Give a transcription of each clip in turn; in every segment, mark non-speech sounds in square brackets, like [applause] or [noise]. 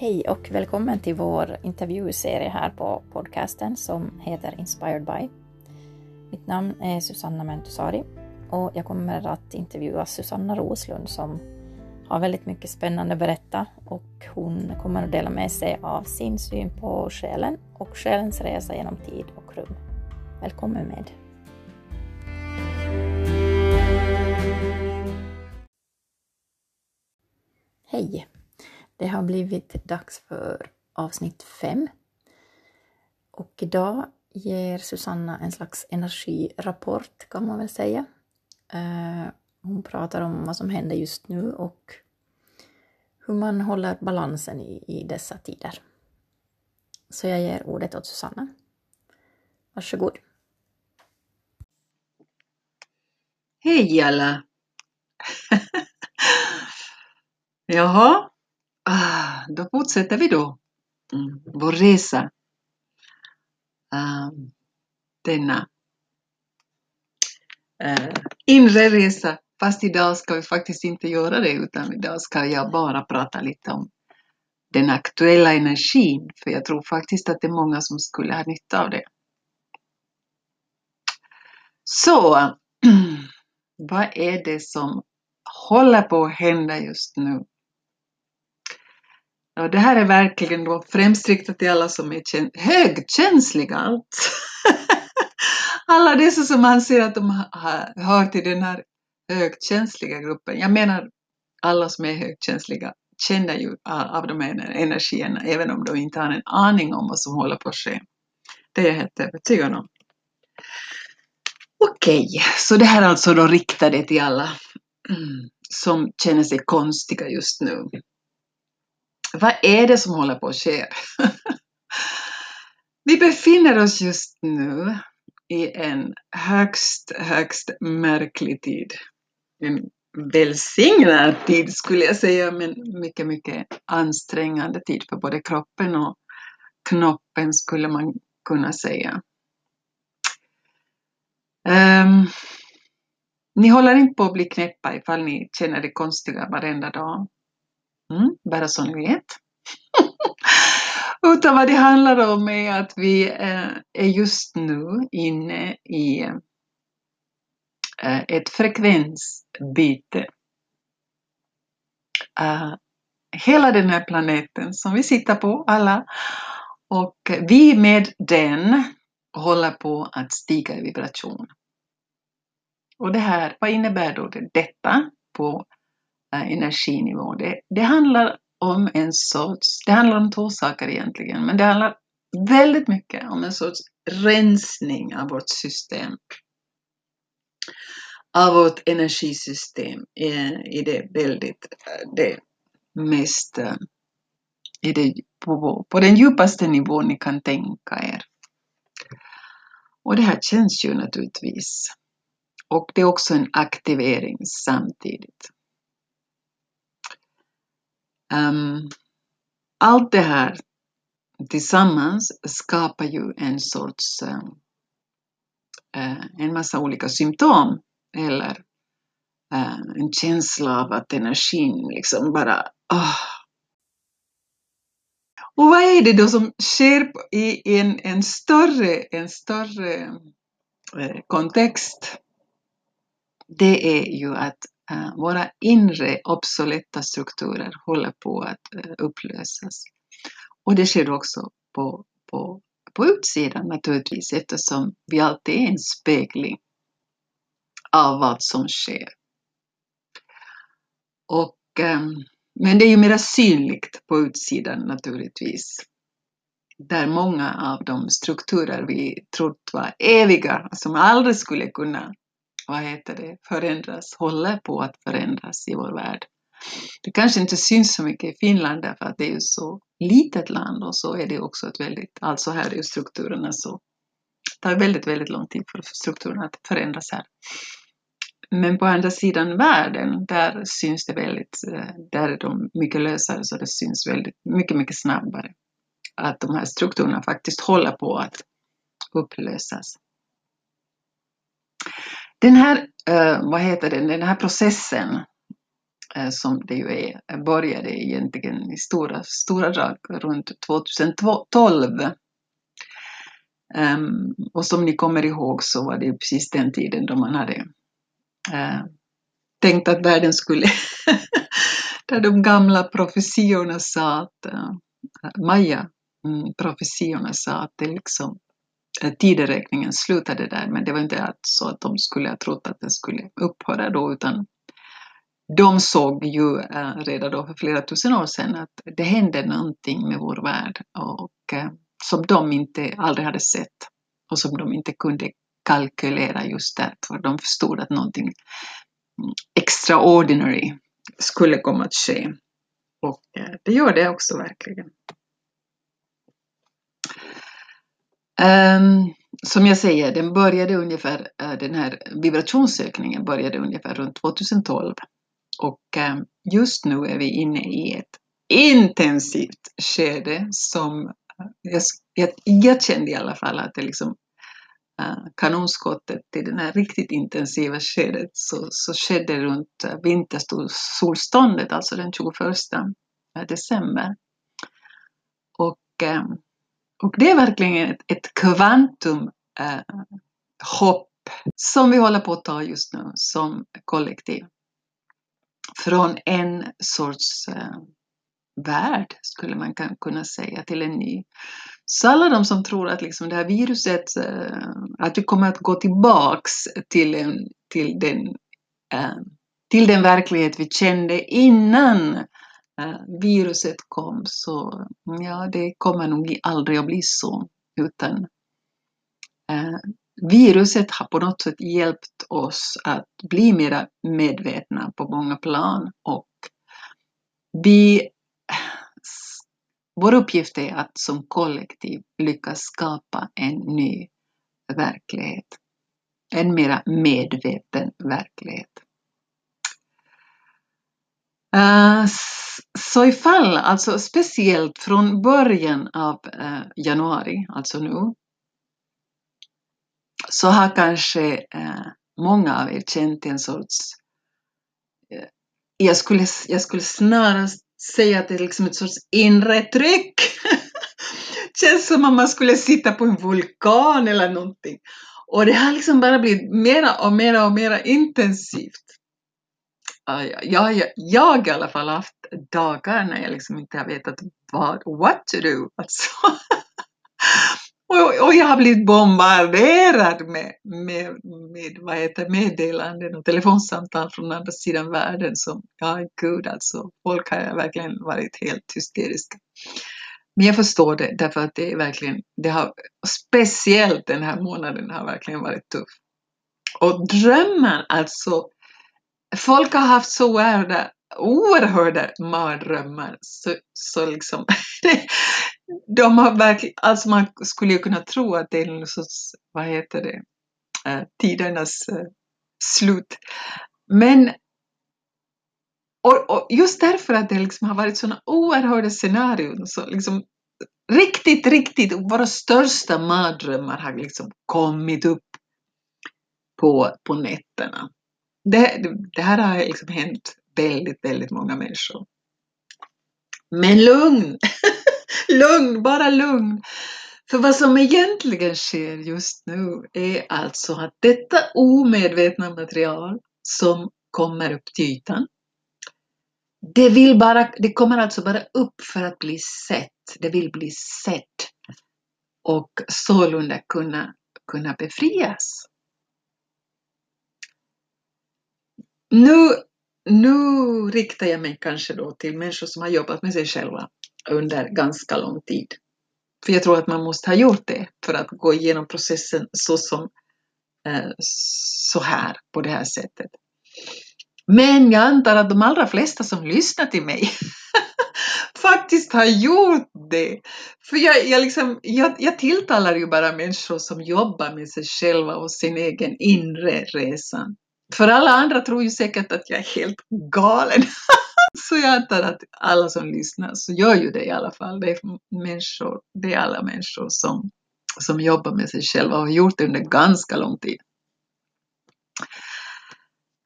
Hej och välkommen till vår intervjuserie här på podcasten som heter Inspired by. Mitt namn är Susanna Mentusari och jag kommer att intervjua Susanna Roslund som har väldigt mycket spännande att berätta och hon kommer att dela med sig av sin syn på själen och själens resa genom tid och rum. Välkommen med! Det har blivit dags för avsnitt 5. Och idag ger Susanna en slags energirapport kan man väl säga. Eh, hon pratar om vad som händer just nu och hur man håller balansen i, i dessa tider. Så jag ger ordet åt Susanna. Varsågod. Hej alla! [laughs] Jaha, ah, då fortsätter vi då mm, vår resa. Um, denna uh, eh, inre resa. Fast idag ska vi faktiskt inte göra det utan idag ska jag bara prata lite om den aktuella energin. För jag tror faktiskt att det är många som skulle ha nytta av det. Så, [clears throat] vad är det som håller på att hända just nu? Ja, det här är verkligen då främst riktat till alla som är högkänsliga. Allt. [laughs] alla dessa som anser att de hör till den här högkänsliga gruppen. Jag menar alla som är högkänsliga känner ju av de här energierna även om de inte har en aning om vad som håller på att ske. Det är jag helt övertygad om. Okej, så det här är alltså då riktade till alla mm, som känner sig konstiga just nu. Vad är det som håller på att ske? [laughs] Vi befinner oss just nu i en högst, högst märklig tid. En välsignad tid skulle jag säga, men mycket, mycket ansträngande tid för både kroppen och knoppen skulle man kunna säga. Um, ni håller inte på att bli knäppa ifall ni känner det konstiga varenda dag. Mm, bara så ni vet. [laughs] Utan vad det handlar om är att vi eh, är just nu inne i eh, ett frekvensbyte. Eh, hela den här planeten som vi sitter på alla och vi med den håller på att stiga i vibration. Och det här, vad innebär då detta på Eh, energinivå. Det, det handlar om en sorts, det handlar om två saker egentligen, men det handlar väldigt mycket om en sorts rensning av vårt system. Av vårt energisystem i det väldigt, eh, det mest, eh, i det, på, på den djupaste nivån ni kan tänka er. Och det här känns ju naturligtvis. Och det är också en aktivering samtidigt. Um, allt det här tillsammans skapar ju en sorts uh, en massa olika symptom eller uh, en känsla av att energin liksom bara oh. Och vad är det då som sker i en, en större, en större eh, kontext? Det är ju att Eh, våra inre obsoleta strukturer håller på att eh, upplösas. Och det sker också på, på, på utsidan naturligtvis eftersom vi alltid är en spegling av vad som sker. Och, ehm, men det är ju mera synligt på utsidan naturligtvis. Där många av de strukturer vi trott var eviga, som aldrig skulle kunna vad heter det, förändras, håller på att förändras i vår värld. Det kanske inte syns så mycket i Finland därför att det är ju så litet land och så är det också ett väldigt, alltså här är ju strukturerna så, det tar väldigt, väldigt lång tid för strukturerna att förändras här. Men på andra sidan världen, där syns det väldigt, eh, där är de mycket lösare så det syns väldigt, mycket, mycket snabbare att de här strukturerna faktiskt håller på att upplösas. Den här, eh, vad heter den, den här processen eh, som det ju är, började egentligen i stora, stora drag runt 2012. Um, ehm, och som ni kommer ihåg så var det ju precis den tiden då man hade uh, tänkt att världen skulle, [laughs] där de gamla profetiorna sa att, eh, uh, Maya mm, profetiorna sa att det liksom Eh, tideräkningen slutade där, men det var inte så att de skulle ha trott att den skulle upphöra då, utan de såg ju eh, redan då för flera tusen år sedan att det hände någonting med vår värld och eh, som de inte aldrig hade sett och som de inte kunde kalkylera just därför. De förstod att någonting mm, extraordinary skulle komma att ske. Och det gör det också verkligen. Um, som jag säger, den började ungefär, eh, den här vibrationsökningen började ungefär runt 2012 och um, just nu är vi inne i ett intensivt skede som eh, jag, jag, jag kände i alla fall att det liksom uh, kanonskottet till det här riktigt intensiva skedet så, så skedde runt vintersolståndet, alltså den 21 december. Och, um, och det är verkligen ett, ett kvantum eh, hopp som vi håller på att ta just nu som kollektiv. Från en sorts eh, värld, skulle man kunna säga, till en ny. Så alla de som tror att liksom det här viruset, eh, att vi kommer att gå tillbaks till, en, till, den, eh, till den verklighet vi kände innan eh, Eh, viruset kom, så ja, det kommer nog aldrig att bli så, utan eh, viruset har på något sätt hjälpt oss att bli mer medvetna på många plan och vi vår uppgift är att som kollektiv lyckas skapa en ny verklighet. En mera medveten verklighet. Uh, så ifall, alltså speciellt från början av uh, januari, alltså nu, så har kanske uh, många av er känt en sorts, jag skulle, jag skulle snarast säga att det är liksom ett sorts inre tryck. [laughs] Känns som om man skulle sitta på en vulkan eller någonting. Och det har liksom bara blivit mera och mera och mera intensivt. Jag, jag, jag i alla fall haft dagar när jag liksom inte har vetat vad, what to do. Alltså. [laughs] Och, och, jag har blivit bombarderad med, med, med vad heter, meddelanden och telefonsamtal från andra sidan världen som, ja gud alltså, folk har verkligen varit helt hysteriska. Men jag förstår det därför att det är verkligen, det har, speciellt den här månaden har verkligen varit tuff. Och drömmen alltså, folk har haft så oerhörda, oerhörda mardrömmar så, så liksom, [laughs] de har verkligen, alltså man skulle ju kunna tro att det är någon sorts, vad heter det, eh, tidernas eh, slut. Men och, och, just därför att det liksom har varit sådana oerhörda scenarion, så liksom riktigt, riktigt, våra största mardrömmar har liksom kommit upp på, på nätterna. Det, det här har liksom hänt väldigt, väldigt många människor. Men lugn! [laughs] lugn, bara lugn. För vad som egentligen sker just nu är alltså att detta omedvetna material som kommer upp till ytan, det, vill bara, det kommer alltså bara upp för att bli sett. Det vill bli sett och sålunda kunna, kunna befrias. Nu, nu riktar jag mig kanske då till människor som har jobbat med sig själva under ganska lång tid. För jag tror att man måste ha gjort det för att gå igenom processen så som eh, så här, på det här sättet. Men jag antar att de allra flesta som lyssnar till mig [laughs] faktiskt har gjort det. För jag, jag, liksom, jag, jag tilltalar ju bara människor som jobbar med sig själva och sin egen inre resa. För alla andra tror ju säkert att jag är helt galen. [laughs] Så jag antar att alla som lyssnar så gör ju det i alla fall. Det är människor, det är alla människor som, som jobbar med sig själva och har gjort det under ganska lång tid.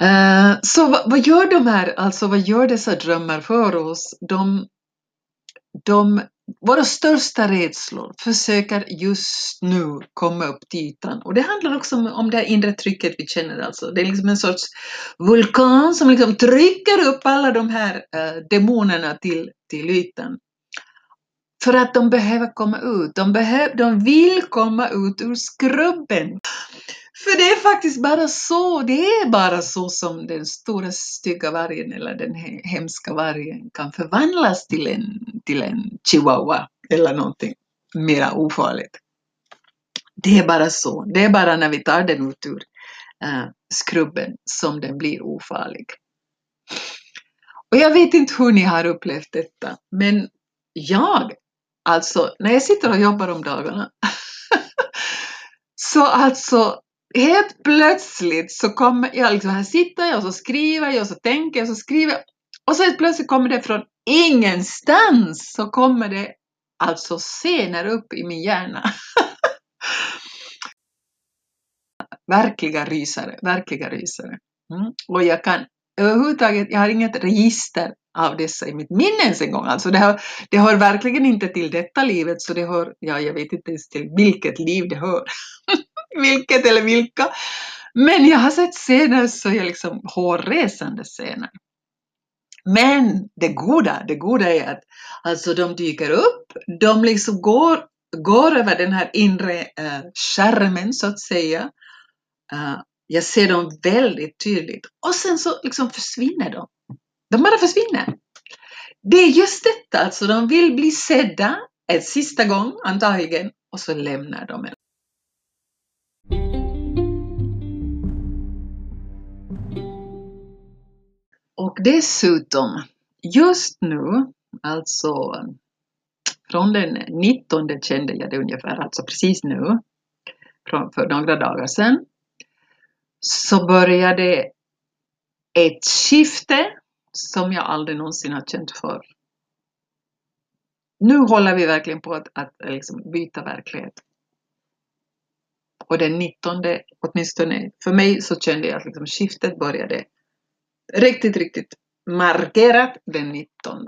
Eh, så vad, vad, gör de här, alltså vad gör dessa drömmar för oss? De, de, våra största rädslor försöker just nu komma upp till ytan. Och det handlar också om, om det här inre trycket vi känner alltså. Det är liksom en sorts vulkan som liksom trycker upp alla de här äh, demonerna till, till ytan. För att de behöver komma ut. De, behöv, de vill komma ut ur skrubben. För det är faktiskt bara så, det är bara så som den stora stygga vargen eller den hemska vargen kan förvandlas till en, till en chihuahua eller någonting mera ofarligt. Det är bara så, det är bara när vi tar den ut ur äh, skrubben som den blir ofarlig. Och jag vet inte hur ni har upplevt detta, men jag, alltså när jag sitter och jobbar om dagarna, [laughs] så alltså helt plötsligt så kommer jag, liksom här sitter jag och så skriver jag och så tänker jag och så skriver jag och så helt plötsligt kommer det från ingenstans så kommer det alltså scener upp i min hjärna. [laughs] verkliga rysare, verkliga rysare. Mm. Och jag kan överhuvudtaget, jag har inget register av dessa i mitt minne ens en gång. Alltså det, hör, det hör verkligen inte till detta livet, så det hör, ja, jag vet inte ens till vilket liv det hör. [laughs] vilket eller vilka. Men jag har sett scener så jag liksom hårresande scener. Men det goda, det goda är att alltså de dyker upp, de liksom går, går över den här inre eh, skärmen så att säga. Uh, jag ser dem väldigt tydligt och sen så liksom försvinner de. De bara försvinner. Det är just detta, alltså de vill bli sedda en sista gång antagligen och så lämnar de en. Och dessutom, just nu, alltså från den 19 kände jag det ungefär, alltså precis nu, för några dagar sedan, så började ett skifte som jag aldrig någonsin har känt för. Nu håller vi verkligen på att, att liksom byta verklighet. Och den 19, åtminstone för mig, så kände jag att liksom skiftet började riktigt, riktigt markerat den 19.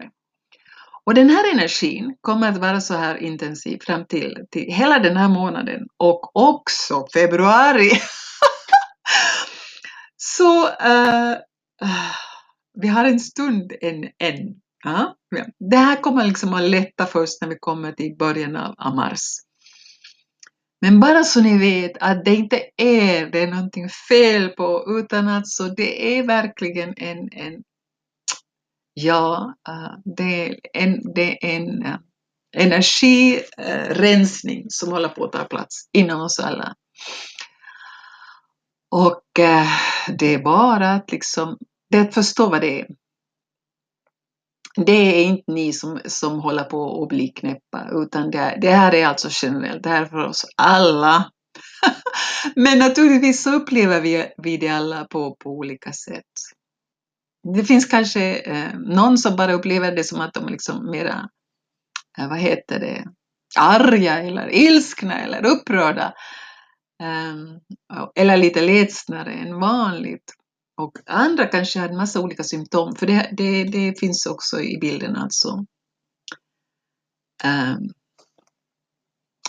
Och den här energin kommer att vara så här intensiv fram till, till hela den här månaden och också februari. [laughs] så uh, vi har en stund än. än. Ja? Det här kommer liksom att lätta först när vi kommer till början av, mars. Men bara så ni vet att det inte är det är någonting fel på, utan alltså det är verkligen en, en ja, eh, det är en, det är en uh, energirensning som håller på att ta plats inom oss alla. Och uh, det är bara att liksom, det att förstå vad det är det är inte ni som, som håller på att bli knäppa, utan det, det här är alltså generellt, det här är för oss alla. [laughs] Men naturligtvis så upplever vi, vi det alla på, på olika sätt. Det finns kanske eh, någon som bara upplever det som att de är liksom mera, eh, vad heter det, arga eller ilskna eller upprörda. Eh, eller lite ledsnare än vanligt. Och andra kanske hade massa olika symptom, för det, det, det finns också i bilden alltså. Um,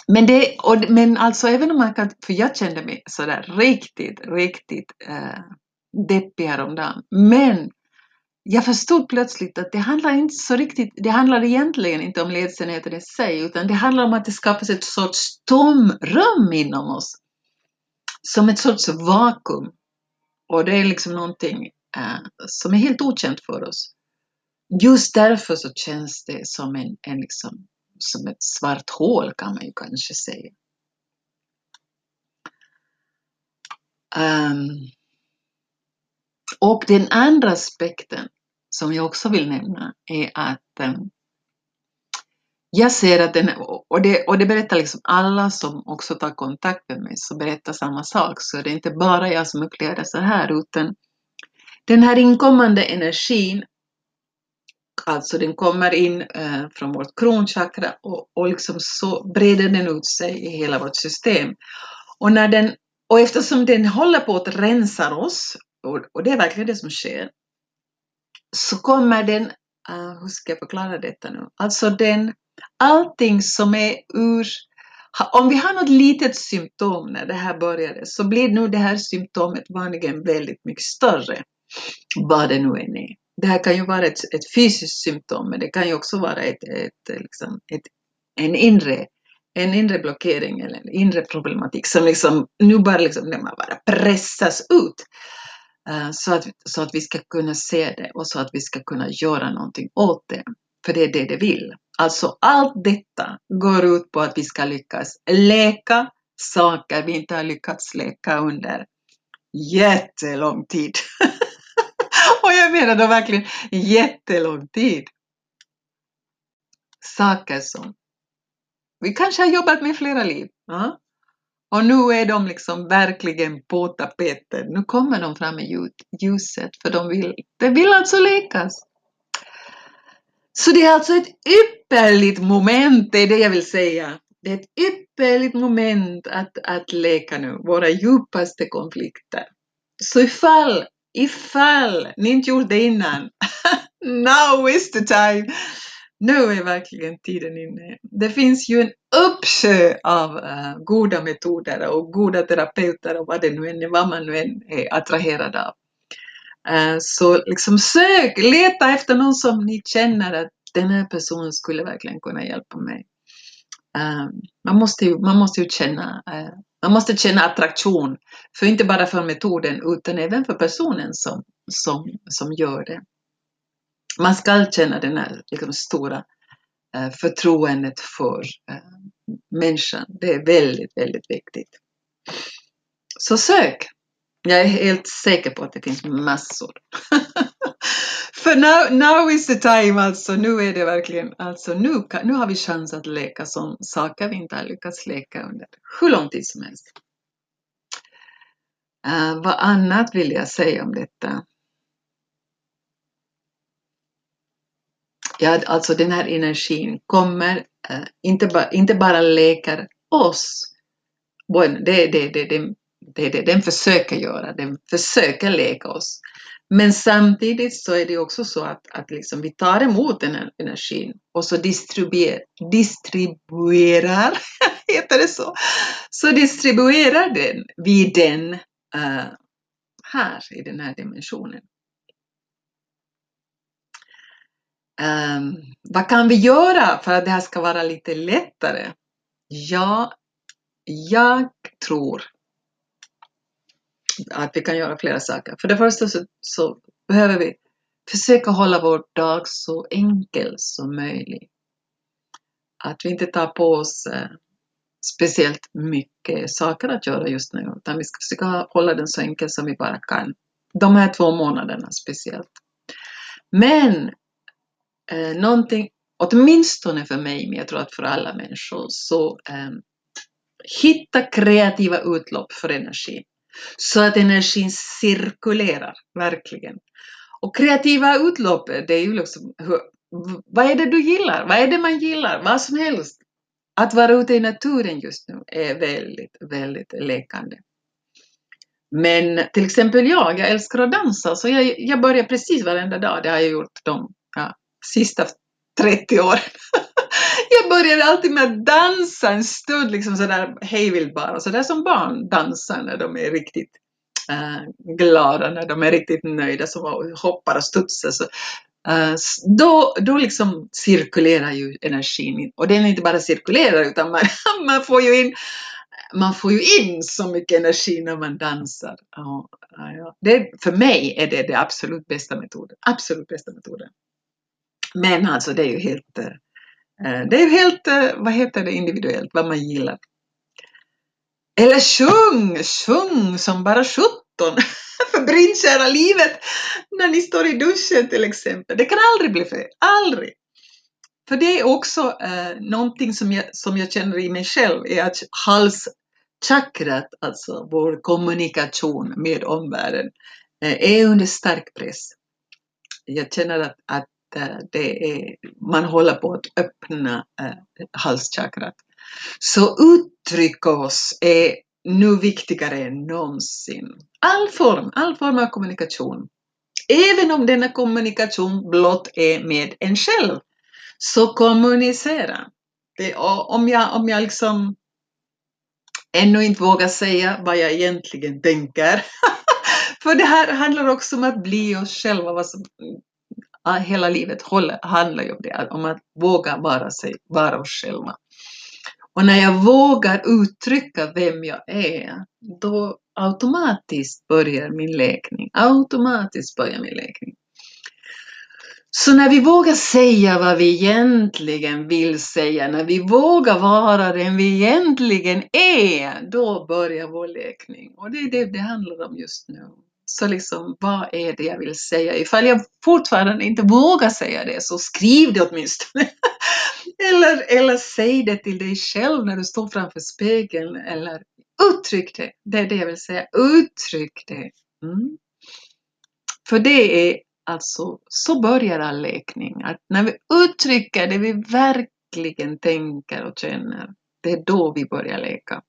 men, det, och, men alltså även om man kan, för jag kände mig sådär riktigt, riktigt uh, deppig häromdagen. Men jag förstod plötsligt att det handlar inte så riktigt, det handlar egentligen inte om ledsenheten i sig, utan det handlar om att det skapas ett sorts tomrum inom oss. Som ett sorts vakuum. Och det är liksom någonting eh, som är helt okänt för oss. Just därför så känns det som, en, en liksom, som ett svart hål kan man ju kanske säga. Um, och den andra aspekten som jag också vill nämna är att um, jag ser att den, och det, och det berättar liksom alla som också tar kontakt med mig, så berättar samma sak. Så det är inte bara jag som upplever det så här, utan den här inkommande energin, alltså den kommer in eh, från vårt kronchakra och, och liksom så breder den ut sig i hela vårt system. Och, när den, och eftersom den håller på att rensa oss och, och det är verkligen det som sker, så kommer den, uh, hur ska jag förklara detta nu, alltså den, allting som är ur om vi har något litet symptom när det här började så blir nu det här symptomet vanligen väldigt mycket större. Vad det nu än är. Det här kan ju vara ett, ett fysiskt symptom men det kan ju också vara ett, ett, liksom, ett, en, inre, en inre blockering eller en inre problematik som liksom, nu bara, liksom, när man bara pressas ut. Uh, så, att, så att vi ska kunna se det och så att vi ska kunna göra någonting åt det. För det är det det vill. Alltså allt detta går ut på att vi ska lyckas läka saker vi inte har lyckats läka under jättelång tid. [laughs] Och jag menar då verkligen jättelång tid. Saker som vi kanske har jobbat med flera liv. Ja? Och nu är de liksom verkligen på tapeten. Nu kommer de fram i ljuset för de vill, de vill alltså läkas. Så det är alltså ett ypperligt moment, det är det jag vill säga. Det är ett ypperligt moment att, att leka nu, våra djupaste konflikter. Så ifall, ifall ni inte gjort det innan, [laughs] now is the time. Nu är verkligen tiden inne. Det finns ju en uppsjö av uh, goda metoder och goda terapeuter och vad det nu än är, vad man nu än är attraherad av. Eh, så liksom sök, leta efter någon som ni känner att den här personen skulle verkligen kunna hjälpa mig. Eh, man, måste ju, man måste ju känna, eh, man måste känna attraktion, för inte bara för metoden utan även för personen som, som, som gör det. Man ska känna den här liksom, stora förtroendet för människan. Det är väldigt, väldigt viktigt. Så sök! Jag är helt säker på att det finns massor. [laughs] För now, now is the time, alltså nu är det verkligen, alltså nu, nu har vi chans att leka som saker vi inte har lyckats leka under hur lång tid som helst. Uh, vad annat vill jag säga om detta? Ja, alltså den här energin kommer, uh, inte, ba, inte bara läker oss, bueno, det, det, det, det, det, det den försöker göra, den försöker leka oss. Men samtidigt så är det också så att, att liksom vi tar emot den här energin och så distribuer, distribuerar, [laughs] heter det så? Så distribuerar den, vi den uh, här i den här dimensionen. Um, vad kan vi göra för att det här ska vara lite lättare? Ja, jag tror att vi kan göra flera saker. För det första så, så behöver vi försöka hålla vår dag så enkel som möjligt. Att vi inte tar på oss eh, speciellt mycket saker att göra just nu, utan vi ska försöka hålla den så enkel som vi bara kan. De här två månaderna speciellt. Men eh, någonting, åtminstone för mig, men jag tror att för alla människor, så eh, hitta kreativa utlopp för energi. Så att energin cirkulerar, verkligen. Och kreativa utlopp, det är ju liksom, hur, vad är det du gillar? Vad är det man gillar? Vad som helst. Att vara ute i naturen just nu är väldigt, väldigt läkande. Men till exempel jag, jag älskar att dansa, så jag, jag börjar precis varenda dag. Det har jag gjort de ja, sista 30 år. [laughs] jag började alltid med att dansa en stund, liksom sådär hejvilt bara, sådär som barn dansar när de är riktigt äh, glada, när de är riktigt nöjda, som hoppar och studsar. Så, äh, då, då liksom cirkulerar ju energin, och den inte bara cirkulerar utan man, [laughs] man får ju in man får ju in så mycket energi när man dansar. Ja, ja. Det, för mig är det den absolut bästa metoden. Absolut bästa metoden. Men alltså det är ju helt, eh, eh, det är ju helt, eh, vad heter det, individuellt, vad man gillar. Eller sjung, sjung som bara sjutton [laughs] för brinnkära livet när ni står i duschen till exempel. Det kan aldrig bli fel, aldrig. För det är också eh, någonting som jag, som jag känner i mig själv, är att halschakrat, alltså vår kommunikation med omvärlden, eh, är under stark press. Jag känner att, att det är, man håller på att öppna eh, halschakrat. Så uttrycka oss är nu viktigare än någonsin. All form, all form av kommunikation. Även om denna kommunikation blott är med en själv, så kommunicera. Det, om jag, om jag liksom ännu inte vågar säga vad jag egentligen tänker. [laughs] För det här handlar också om att bli oss själva. Vad som, hela livet handlar ju om det, om att våga vara, sig, vara oss själva. Och när jag vågar uttrycka vem jag är, då automatiskt börjar min läkning. Automatiskt börjar min läkning. Så när vi vågar säga vad vi egentligen vill säga, när vi vågar vara den vi egentligen är, då börjar vår läkning. Och det är det det handlar om just nu. Så liksom, vad är det jag vill säga? Ifall jag fortfarande inte vågar säga det, så skriv det åtminstone. [laughs] eller, eller säg det till dig själv när du står framför spegeln, eller uttryck det. Det är det jag vill säga. Uttryck det. Mm. För det är alltså, så börjar all läkning. Att när vi uttrycker det vi verkligen tänker och känner, det är då vi börjar läka.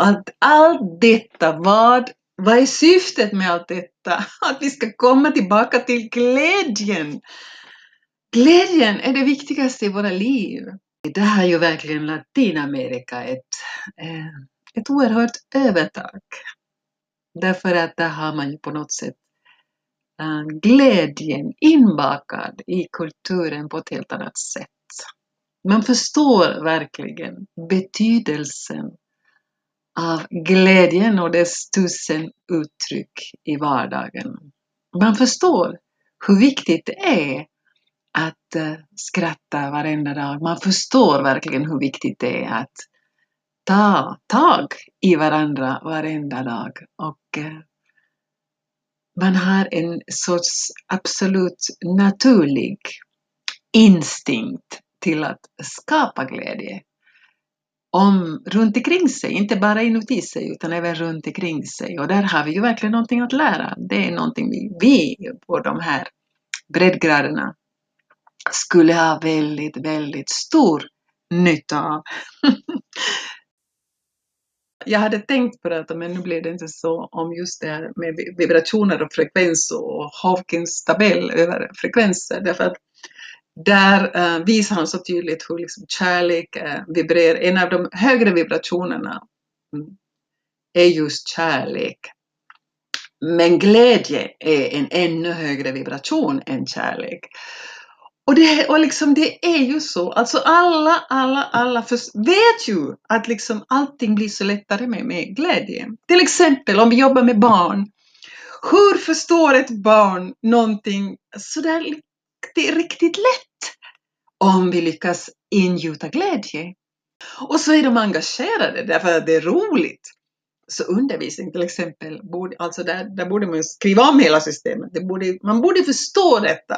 Att allt detta, vad, vad är syftet med allt detta? [laughs] Att vi ska komma tillbaka till glädjen. Glädjen är det viktigaste i våra liv. Det här är ju verkligen Latinamerika ett, eh, ett oerhört övertag. Därför att där har man ju på något sätt eh, glädjen inbakad i kulturen på ett helt annat sätt. Man förstår verkligen betydelsen av glädjen och dess tusen uttryck i vardagen. Man förstår hur viktigt det är att eh, skratta varenda dag. Man förstår verkligen hur viktigt det är att ta tag i varandra varenda dag. Och eh, man har en sorts absolut naturlig instinkt till att skapa glädje om, runt omkring sig, inte bara inuti sig utan även runt omkring sig. Och där har vi ju verkligen någonting att lära. Det är någonting vi, vi på de här breddgraderna skulle ha väldigt, väldigt stor nytta av. [laughs] Jag hade tänkt prata, men nu blev det inte så, om just det här med vibrationer och frekvens och Hawkins tabell över frekvenser. Därför att där uh, visar han så tydligt hur liksom kärlek uh, vibrerar. En av de högre vibrationerna mm, är just kärlek. Men glädje är en ännu högre vibration än kärlek. Och det, och liksom det är ju så, alltså alla, alla, alla vet ju att liksom allting blir så lättare med, med glädje. Till exempel om vi jobbar med barn. Hur förstår ett barn någonting sådär det är riktigt lätt om vi lyckas ingjuta glädje. Och så är de engagerade därför att det är roligt. Så undervisning till exempel, borde, alltså där, där borde man skriva om hela systemet. Det borde, man borde förstå detta.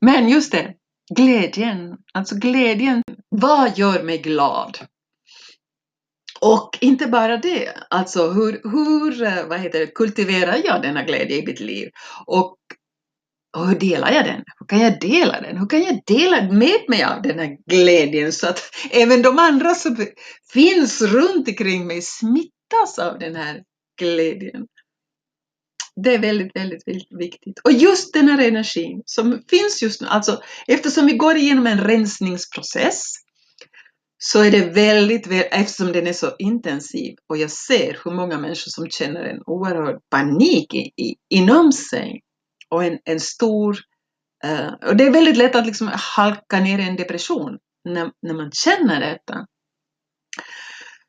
Men just det, glädjen, alltså glädjen, vad gör mig glad? Och inte bara det, alltså hur, hur eh, vad heter det, kultiverar jag denna glädje i mitt liv? Och, och hur delar jag den? Hur kan jag dela den? Hur kan jag dela med mig av den här glädjen så att även de andra som finns runt omkring mig smittas av den här glädjen? Det är väldigt, väldigt, väldigt viktigt. Och just den här energin som finns just nu, alltså eftersom vi går igenom en rensningsprocess så är det väldigt, eftersom den är så intensiv och jag ser hur många människor som känner en oerhörd panik i, i, inom sig och en, en stor uh, och det är väldigt lätt att liksom halka ner i en depression när, när man känner detta.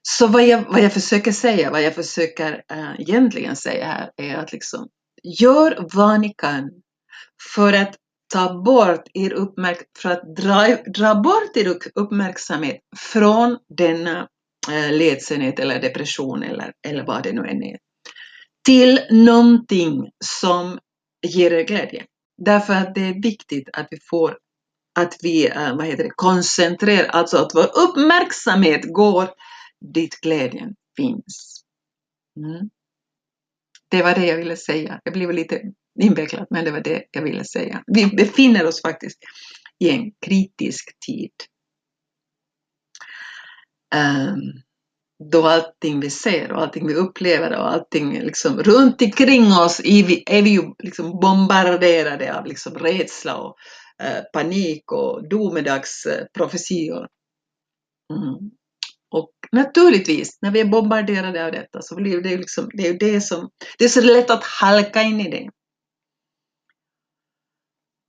Så vad jag, vad jag försöker säga, vad jag försöker uh, egentligen säga här är att liksom gör vad ni kan för att ta bort er uppmärksamhet, för att dra, dra bort er uppmärksamhet från denna eh, ledsenhet eller depression eller, eller vad det nu än är, till någonting som ger er glädje. Därför att det är viktigt att vi får att vi eh, vad heter det, koncentrerar, alltså att vår uppmärksamhet går dit glädjen finns. Mm. Det var det jag ville säga. Jag blev lite invecklat, men det var det jag ville säga. Vi befinner oss faktiskt i en kritisk tid. Um, då allting vi ser och allting vi upplever och allting liksom runt omkring oss är vi, är vi ju liksom bombarderade av liksom rädsla och eh, panik och domedagsprofetior. Mm. Och naturligtvis, när vi är bombarderade av detta så blir det liksom, det är ju det som, det är så lätt att halka in i det.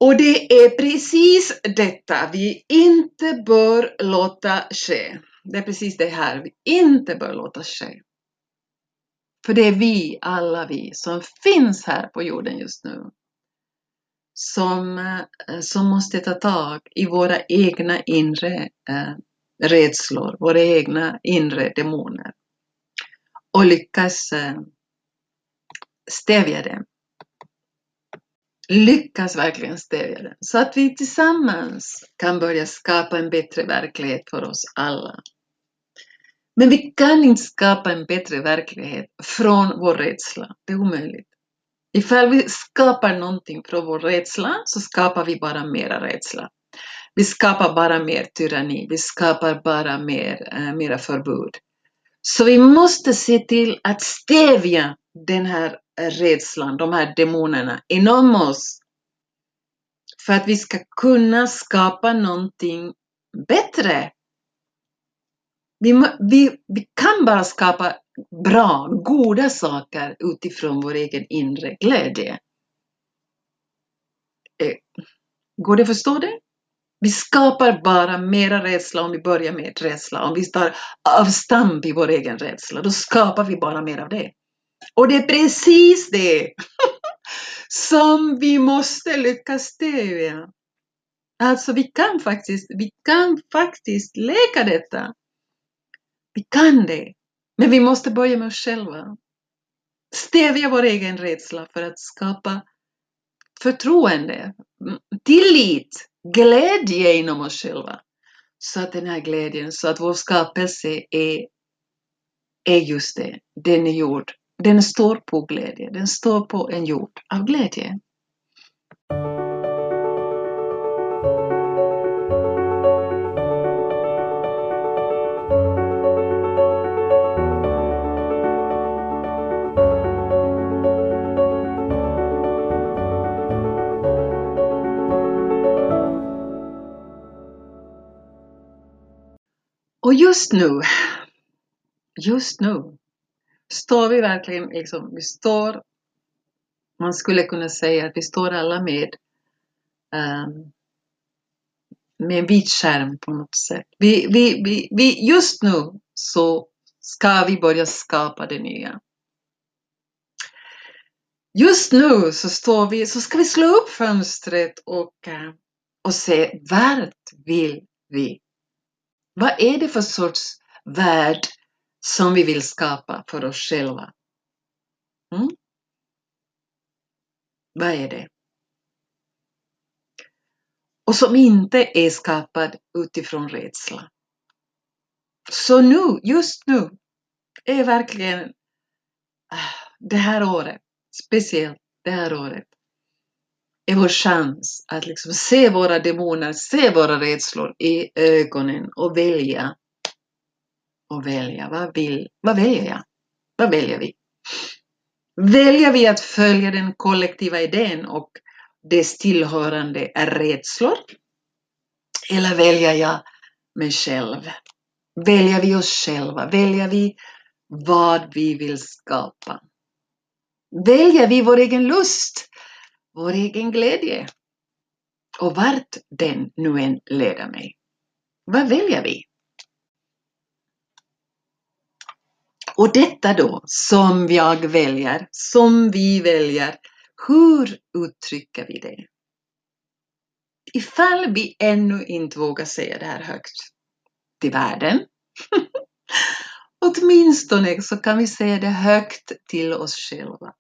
Och det är precis detta vi inte bör låta ske. Det är precis det här vi inte bör låta ske. För det är vi, alla vi, som finns här på jorden just nu, som, eh, som måste ta tag i våra egna inre eh, rädslor, våra egna inre demoner och lyckas eh, stävja dem. Lyckas verkligen stävja den så att vi tillsammans kan börja skapa en bättre verklighet för oss alla. Men vi kan inte skapa en bättre verklighet från vår rädsla. Det är omöjligt. Ifall vi skapar någonting från vår rädsla så skapar vi bara mera rädsla. Vi skapar bara mer tyranni, vi skapar bara mer, äh, mera förbud. Så vi måste se till att stävja den här rädslan, de här demonerna inom oss. För att vi ska kunna skapa någonting bättre. Vi, vi, vi kan bara skapa bra, goda saker utifrån vår egen inre glädje. Eh, går det att förstå det? Vi skapar bara mera rädsla om vi börjar med rädsla. Om vi tar avstamp i vår egen rädsla, då skapar vi bara mer av det. Och det är precis det [laughs] som vi måste lyckas stävja. Alltså vi kan faktiskt, vi kan faktiskt läka detta. Vi kan det. Men vi måste börja med oss själva. Stävja vår egen rädsla för att skapa förtroende, tillit, glädje inom oss själva. Så att den här glädjen, så att vår skapelse är, är just det, den är gjord. Den står på glädje, den står på en jord av glädje. Och just nu, just nu, står vi verkligen liksom, vi står, man skulle kunna säga att vi står alla med, um, med en vit skärm på något sätt. Vi, vi, vi, vi, just nu så ska vi börja skapa det nya. Just nu så står vi, så ska vi slå upp fönstret och, eh, och se vart vill vi vad är det för sorts värld som vi vill skapa för oss själva? Mm? Vad är det? Och som inte är skapad utifrån rädsla. Så nu, just nu, är verkligen ah, det här året, speciellt det här året, är vår chans att liksom se våra demoner, se våra rädslor i ögonen och välja. Och välja, vad, vill, vad väljer jag? Vad väljer vi? Väljer vi att följa den kollektiva idén och dess tillhörande rädslor? Eller väljer jag mig själv? Väljer vi oss själva? Väljer vi vad vi vill skapa? Väljer vi vår egen lust? vår egen glädje. Och vart den nu än leder mig. Vad väljer vi? Och detta då, som jag väljer, som vi väljer, hur uttrycker vi det? Ifall vi ännu inte vågar säga det här högt till världen, [laughs] åtminstone så kan vi säga det högt till oss själva.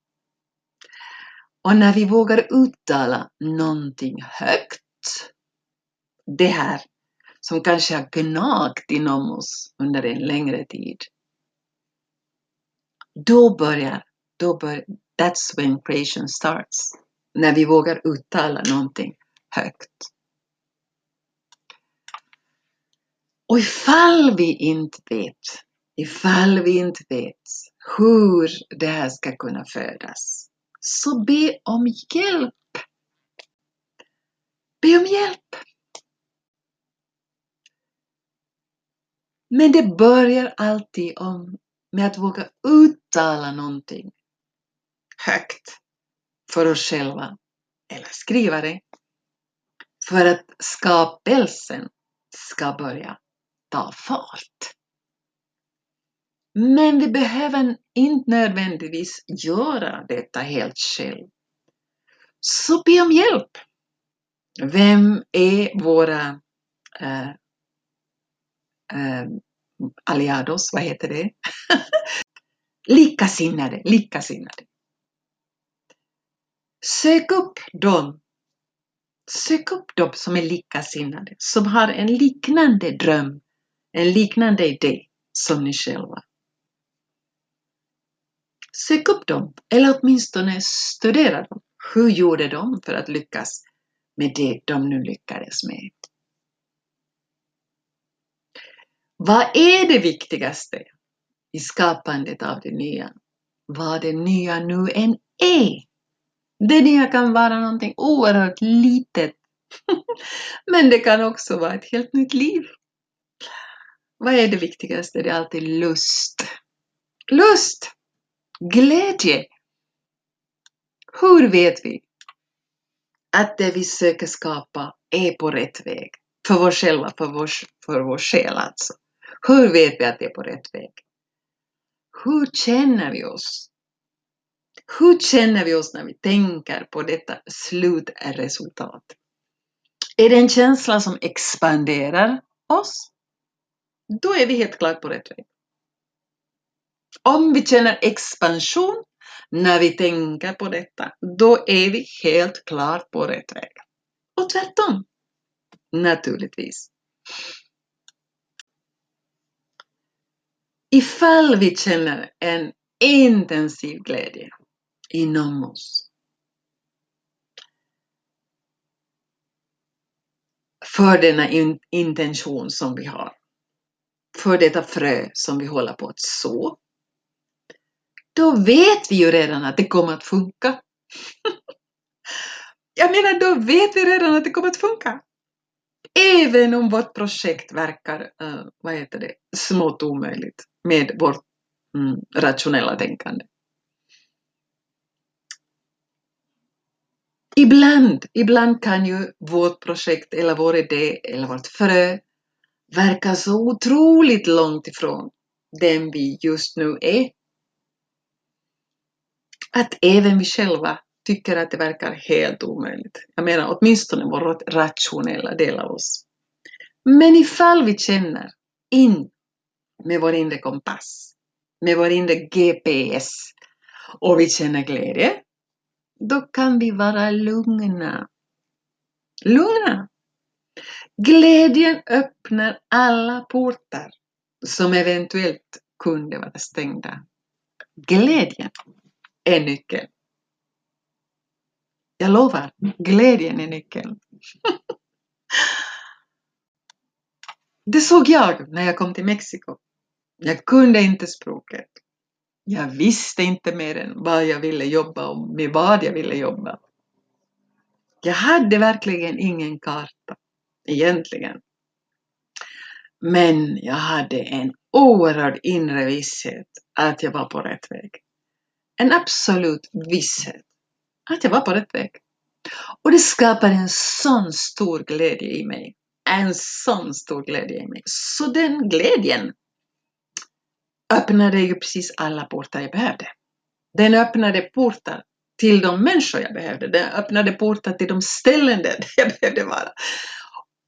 Och när vi vågar uttala någonting högt, det här som kanske har gnagt inom oss under en längre tid, då börjar, då börjar, that's when creation starts. När vi vågar uttala någonting högt. Och ifall vi inte vet, ifall vi inte vet hur det här ska kunna födas, så be om hjälp. Be om hjälp. Men det börjar alltid om med att våga uttala någonting högt för oss själva eller skriva det för att skapelsen ska börja ta fart. Men vi behöver inte nödvändigtvis göra detta helt själv. Så be om hjälp. Vem är våra äh, äh, aliados, vad heter det? [laughs] likasinnade, likasinnade. Sök upp dem. Sök upp dem som är likasinnade, som har en liknande dröm, en liknande idé som ni själva. Sök upp dem, eller åtminstone studera dem. Hur gjorde de för att lyckas med det de nu lyckades med? Vad är det viktigaste i skapandet av det nya? Vad det nya nu än är. Det nya kan vara någonting oerhört litet. [laughs] Men det kan också vara ett helt nytt liv. Vad är det viktigaste? Det är alltid lust. Lust! Glädje! Hur vet vi att det vi söker skapa är på rätt väg? För vår själva, för vår, för vår själ alltså. Hur vet vi att det är på rätt väg? Hur känner vi oss? Hur känner vi oss när vi tänker på detta slutresultat? Är det en känsla som expanderar oss? Då är vi helt klart på rätt väg. Om vi känner expansion när vi tänker på detta, då är vi helt klart på rätt väg. Och tvärtom, naturligtvis. Ifall vi känner en intensiv glädje inom oss för denna in intention som vi har, för detta frö som vi håller på att så, då vet vi ju redan att det kommer att funka. [laughs] Jag menar, då vet vi redan att det kommer att funka. Även om vårt projekt verkar, uh, vad heter det, smått omöjligt med vårt mm, rationella tänkande. Ibland, ibland kan ju vårt projekt eller vår idé eller vårt frö verka så otroligt långt ifrån den vi just nu är. Att även vi själva tycker att det verkar helt omöjligt. Jag menar åtminstone vår rationella del av oss. Men ifall vi känner in med vår inre kompass, med vår inre GPS och vi känner glädje, då kan vi vara lugna. Lugna! Glädjen öppnar alla portar som eventuellt kunde vara stängda. Glädjen är nyckeln. Jag lovar, glädjen är nyckeln. [laughs] Det såg jag när jag kom till Mexiko. Jag kunde inte språket. Jag visste inte mer än vad jag ville jobba och med vad jag ville jobba. Jag hade verkligen ingen karta, egentligen. Men jag hade en oerhörd inre visshet att jag var på rätt väg. En absolut visshet att jag var på rätt väg. Och det skapade en sån stor glädje i mig. En sån stor glädje i mig. Så den glädjen öppnade ju precis alla portar jag behövde. Den öppnade portar till de människor jag behövde. Den öppnade portar till de ställen där jag behövde vara.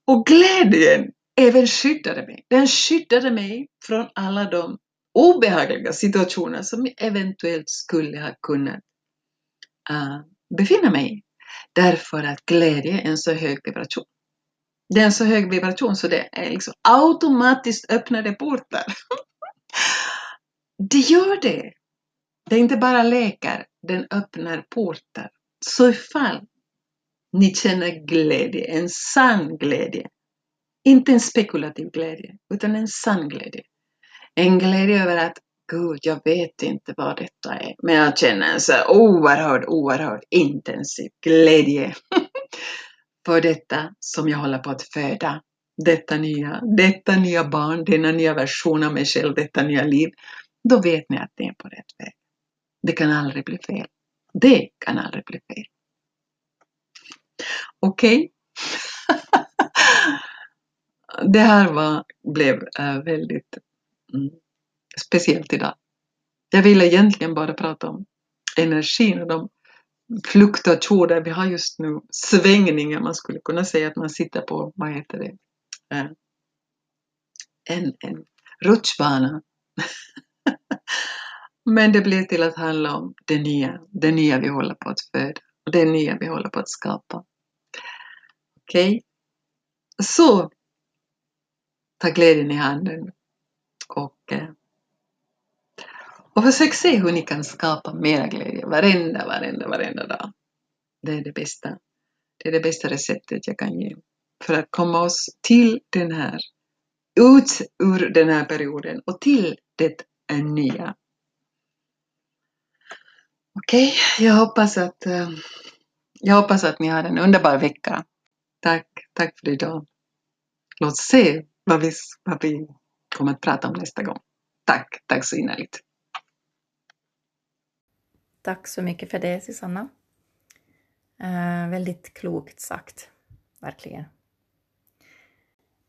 Och glädjen även skyddade mig. Den skyddade mig från alla de obehagliga situationer som eventuellt skulle ha kunnat uh, befinna mig i. Därför att glädje är en så hög vibration. Det är en så hög vibration så det är liksom automatiskt öppnade portar. Det gör det. Det är inte bara läkar, den öppnar portar. Så ifall ni känner glädje, en sann glädje, Inte en spekulativ glädje, utan en sann glädje. En glädje över att Gud, jag vet inte vad detta är, men jag känner en så oerhörd, oerhörd intensiv glädje [laughs] för detta som jag håller på att föda. Detta nya, detta nya barn, denna nya version av mig själv, detta nya liv. Då vet ni att ni är på rätt väg. Det kan aldrig bli fel. Det kan aldrig bli fel. Okej? Okay? [laughs] det här var, blev eh, väldigt mm, speciellt idag. Jag ville egentligen bara prata om energin och de fluktuationer vi har just nu, svängningar, man skulle kunna säga att man sitter på, vad heter det, eh, en, en rutschbana. [laughs] Men det blir till att handla om det nya, det nya vi håller på att föda och det nya vi håller på att skapa. Okej? Okay? Så ta glädjen i handen och, eh, och försök se hur ni kan skapa mera glädje varenda, varenda, varenda dag. Det är det bästa. Det är det bästa receptet jag kan ge för att komma oss till den här, ut ur den här perioden och till det nya. Okej, okay, jag hoppas att eh, jag hoppas att ni har en underbar vecka. Tack, tack för idag. Låt oss se vad vi, vad vi kommer att prata om nästa gång. Tack, tack så innerligt. Tack så mycket för det Susanna. Eh, väldigt klokt sagt, verkligen.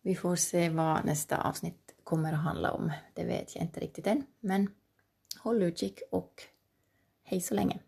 Vi får se vad nästa avsnitt kommer att handla om. Det vet jag inte riktigt än, men håll utkik och hej så länge.